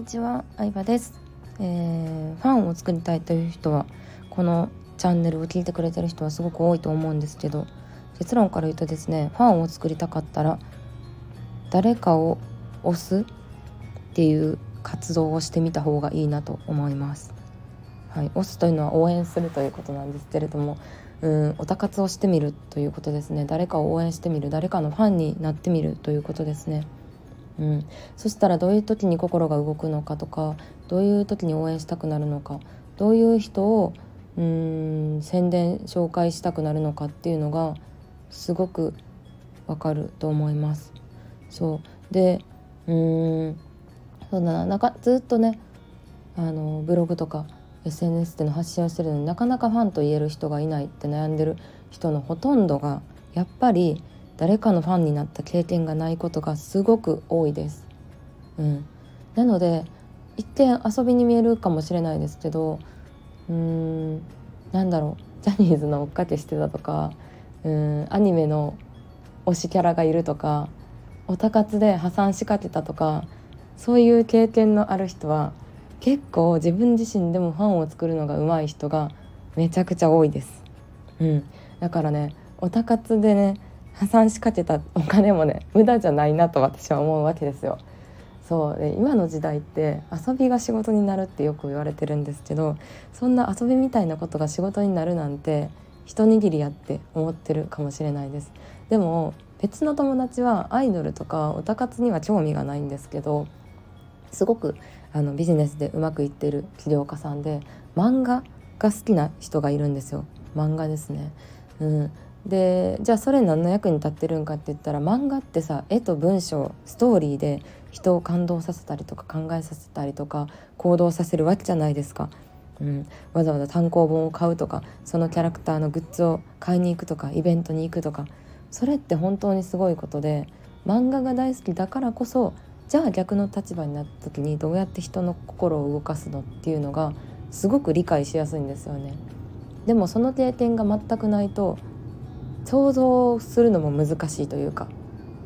にちは、相葉です、えー、ファンを作りたいという人はこのチャンネルを聞いてくれてる人はすごく多いと思うんですけど結論から言うとですねファンを作りたかったら誰かを押すっていう活動をしてみた方がいいなと思います。はい、押すというのは応援するということなんですけれどもうんおたかつをしてみるということですね誰かを応援してみる誰かのファンになってみるということですね。うん、そしたらどういう時に心が動くのかとかどういう時に応援したくなるのかどういう人をうん宣伝紹介したくなるのかっていうのがすごくわかると思います。そう。でうんそうだな。なんかずっとねあのブログとか SNS での発信をしてるのになかなかファンと言える人がいないって悩んでる人のほとんどがやっぱり誰かのファンになった経験がないことがすごく多いです。うん、なので一見遊びに見えるかもしれないですけどうーんなんだろうジャニーズの追っかけしてたとかうんアニメの推しキャラがいるとかオタ活で破産しかけたとかそういう経験のある人は結構自分自身でもファンを作るのが上手い人がめちゃくちゃ多いです。うん、だからねオタ活でね破産しかけたお金もね無駄じゃないなと私は思うわけですよ。そうで今の時代って遊びが仕事になるってよく言われてるんですけどそんな遊びみたいなことが仕事になるなんて一握りやって思ってるかもしれないです。でも別の友達はアイドルとかオタ活には興味がないんですけどすごくあのビジネスでうまくいってる起業家さんで漫画が好きな人がいるんですよ漫画ですね。うん、でじゃあそれ何の役に立ってるんかって言ったら漫画ってさ絵と文章ストーリーで人を感動させたりとか考えさせたりとか行動させるわけじゃないですか。うん、わざわざ単行本を買うとかそのキャラクターのグッズを買いに行くとかイベントに行くとかそれって本当にすごいことで漫画が大好きだからこそじゃあ逆の立場になった時にどうやって人の心を動かすのっていうのがすごく理解しやすいんですよね。でもその経験が全くないと想像するのも難しいというか、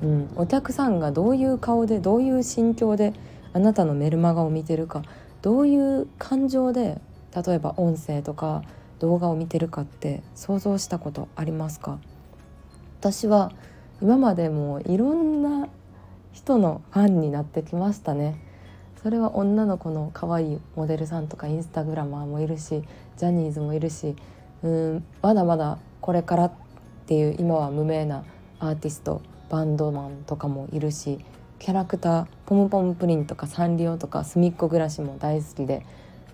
うん、お客さんがどういう顔でどういう心境であなたのメルマガを見てるかどういう感情で例えば音声とか動画を見てるかって想像したことありますか？私は今までもいろんな人のファンになってきましたね。それは女の子の可愛いモデルさんとかインスタグラマーもいるしジャニーズもいるしうんまだまだこれからっていう今は無名なアーティストバンドマンとかもいるしキャラクターポムポムプリンとかサンリオとかすみっこ暮らしも大好きで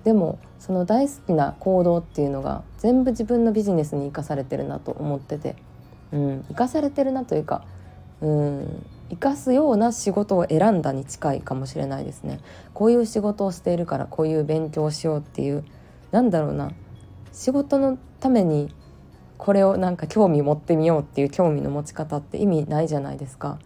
でもその大好きな行動っていうのが全部自分のビジネスに生かされてるなと思ってて、うん、生かされてるなというか、うん、生かすような仕事を選んだに近いかもしれないですね。こういう仕事をしているからこういう勉強をしようっていうなんだろうな仕事のためにこれをなんか興味持ってみようっていう興味の持ち方って意味ないじゃないですか。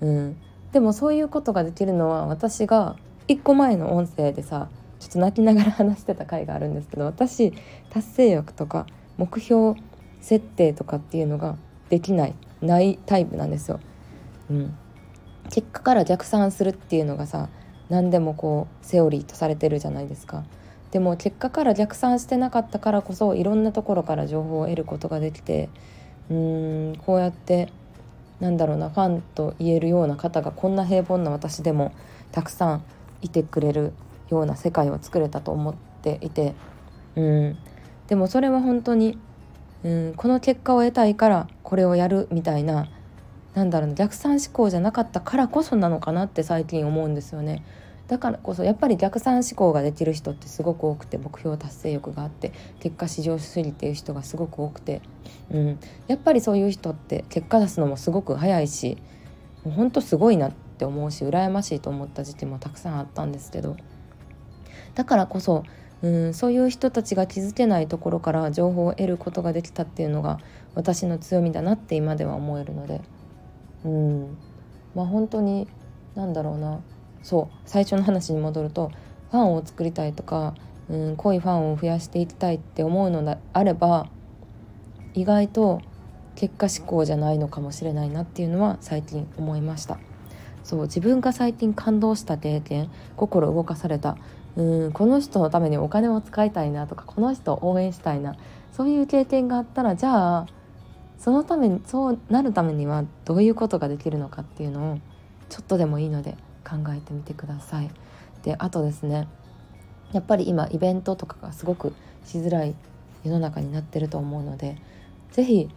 うん、でもそういうことができるのは私が1個前の音声でさちょっと泣きながら話してた回があるんですけど私達成欲とか目標設定とかっていうのができないないタイプなんですよ。うん、結果から逆算するっていうのがさ何でもこうセオリーとされてるじゃないですか。でも結果から逆算してなかったからこそいろんなところから情報を得ることができてうーんこうやってなんだろうなファンと言えるような方がこんな平凡な私でもたくさんいてくれるような世界を作れたと思っていてうんでもそれは本当にうんこの結果を得たいからこれをやるみたいななんだろうな逆算思考じゃなかったからこそなのかなって最近思うんですよね。だからこそやっぱり逆算思考ができる人ってすごく多くて目標達成欲があって結果至上主義っていう人がすごく多くて、うん、やっぱりそういう人って結果出すのもすごく早いしもうほんとすごいなって思うし羨ましいと思った時期もたくさんあったんですけど。だからこそ、うん、そういう人たちが気づけないところから情報を得ることができたっていうのが私の強みだなって今では思えるので、うん、まあ本当に何だろうな。そう最初の話に戻るとファンを作りたいとか、うん、濃いファンを増やしていきたいって思うのであれば意外と結果志向じゃないのかもしれないなっていうのは最近思いました。そう自分が最近感動した経験心動かされたうんこの人のためにお金を使いたいなとかこの人を応援したいなそういう経験があったらじゃあそのためにそうなるためにはどういうことができるのかっていうのをちょっとでもいいので考えてみてください。であとですねやっぱり今イベントとかがすごくしづらい世の中になってると思うので是非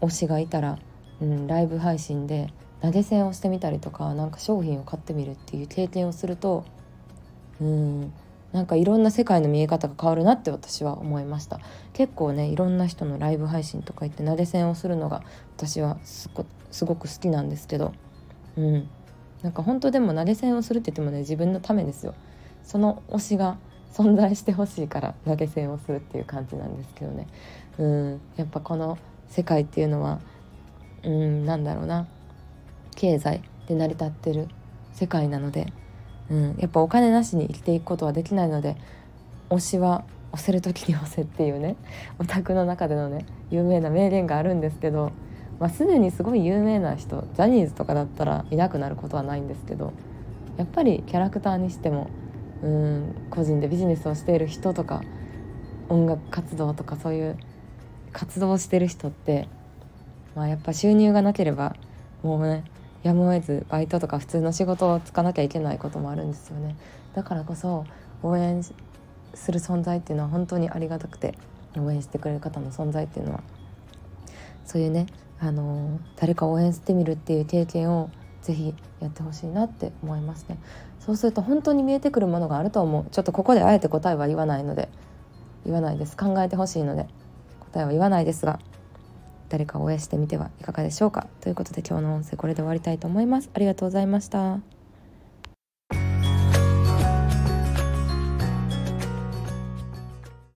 推しがいたら、うん、ライブ配信で投げ銭をしてみたりとかなんか商品を買ってみるっていう経験をするとうんなんかいろんな世界の見え方が変わるなって私は思いました結構ねいろんな人のライブ配信とか行って投げ銭をするのが私はすごく好きなんですけどうんなんか本当でも投げ銭をするって言ってもね自分のためですよ。その推しが存在してほしいから投げ銭をするっていう感じなんですけどね。うん。やっぱこの世界っていうのはうんなんだろうな。経済で成り立ってる世界なので、うん、やっぱお金なしに生きていくことはできないので推しは押せる時に押せっていうねオタクの中でのね有名な名言があるんですけど、まあ、すでにすごい有名な人ジャニーズとかだったらいなくなることはないんですけどやっぱりキャラクターにしてもうん個人でビジネスをしている人とか音楽活動とかそういう活動をしてる人って、まあ、やっぱ収入がなければもうねやむを得ずバイトとか普通の仕事をつかなきゃいけないこともあるんですよね。だからこそ応援する存在っていうのは本当にありがたくて応援してくれる方の存在っていうのはそういうねあの誰か応援してみるっていう経験をぜひやってほしいなって思いますね。そうすると本当に見えてくるものがあると思う。ちょっとここであえて答えは言わないので。言わないです。考えてほしいので。答えは言わないですが。誰か応援してみてはいかがでしょうか。ということで今日の音声これで終わりたいと思います。ありがとうございました。